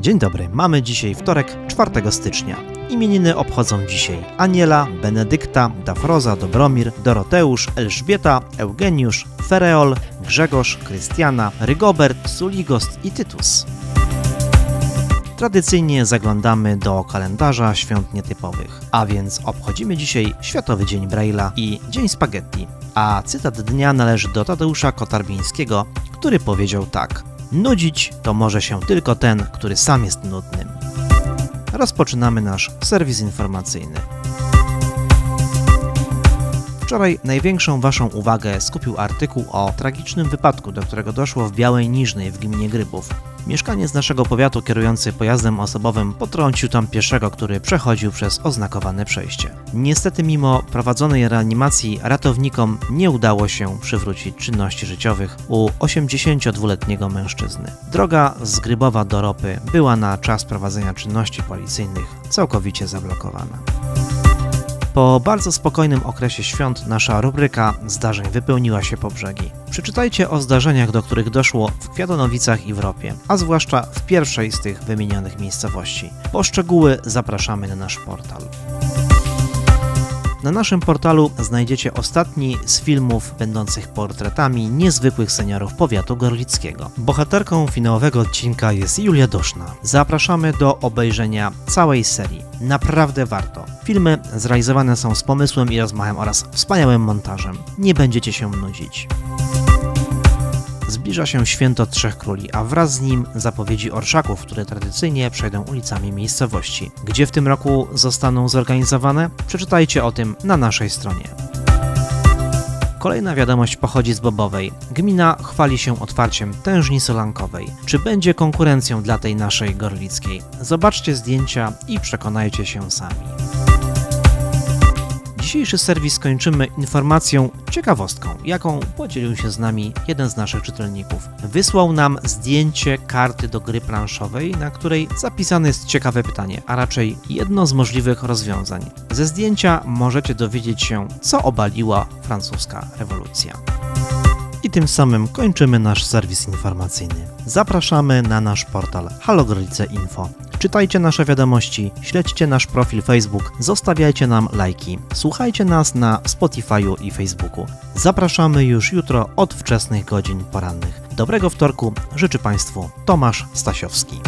Dzień dobry, mamy dzisiaj wtorek, 4 stycznia. Imieniny obchodzą dzisiaj Aniela, Benedykta, Dafroza, Dobromir, Doroteusz, Elżbieta, Eugeniusz, Fereol, Grzegorz, Krystiana, Rygobert, Suligost i Tytus. Tradycyjnie zaglądamy do kalendarza świąt nietypowych, a więc obchodzimy dzisiaj Światowy Dzień Braille'a i Dzień Spaghetti. A cytat dnia należy do Tadeusza Kotarbińskiego, który powiedział tak: Nudzić to może się tylko ten, który sam jest nudnym. Rozpoczynamy nasz serwis informacyjny. Wczoraj największą Waszą uwagę skupił artykuł o tragicznym wypadku, do którego doszło w Białej Niżnej w gminie Grybów. Mieszkaniec naszego powiatu kierujący pojazdem osobowym potrącił tam pieszego, który przechodził przez oznakowane przejście. Niestety mimo prowadzonej reanimacji ratownikom nie udało się przywrócić czynności życiowych u 82-letniego mężczyzny. Droga z Grybowa do Ropy była na czas prowadzenia czynności policyjnych całkowicie zablokowana. Po bardzo spokojnym okresie świąt nasza rubryka zdarzeń wypełniła się po brzegi. Przeczytajcie o zdarzeniach, do których doszło w Kwiatonowicach i w Ropie, a zwłaszcza w pierwszej z tych wymienionych miejscowości. Po szczegóły zapraszamy na nasz portal. Na naszym portalu znajdziecie ostatni z filmów będących portretami niezwykłych seniorów powiatu gorlickiego. Bohaterką finałowego odcinka jest Julia Doszna. Zapraszamy do obejrzenia całej serii. Naprawdę warto. Filmy zrealizowane są z pomysłem i rozmachem oraz wspaniałym montażem. Nie będziecie się nudzić. Zbliża się święto Trzech Króli, a wraz z nim zapowiedzi orszaków, które tradycyjnie przejdą ulicami miejscowości. Gdzie w tym roku zostaną zorganizowane? Przeczytajcie o tym na naszej stronie. Kolejna wiadomość pochodzi z Bobowej. Gmina chwali się otwarciem tężni solankowej. Czy będzie konkurencją dla tej naszej gorlickiej? Zobaczcie zdjęcia i przekonajcie się sami. Dzisiejszy serwis kończymy informacją, ciekawostką, jaką podzielił się z nami jeden z naszych czytelników. Wysłał nam zdjęcie karty do gry planszowej, na której zapisane jest ciekawe pytanie, a raczej jedno z możliwych rozwiązań. Ze zdjęcia możecie dowiedzieć się, co obaliła francuska rewolucja. I tym samym kończymy nasz serwis informacyjny. Zapraszamy na nasz portal Halogryce Info. Czytajcie nasze wiadomości, śledźcie nasz profil Facebook, zostawiajcie nam lajki, słuchajcie nas na Spotify'u i Facebooku. Zapraszamy już jutro od wczesnych godzin porannych. Dobrego wtorku życzy Państwu Tomasz Stasiowski.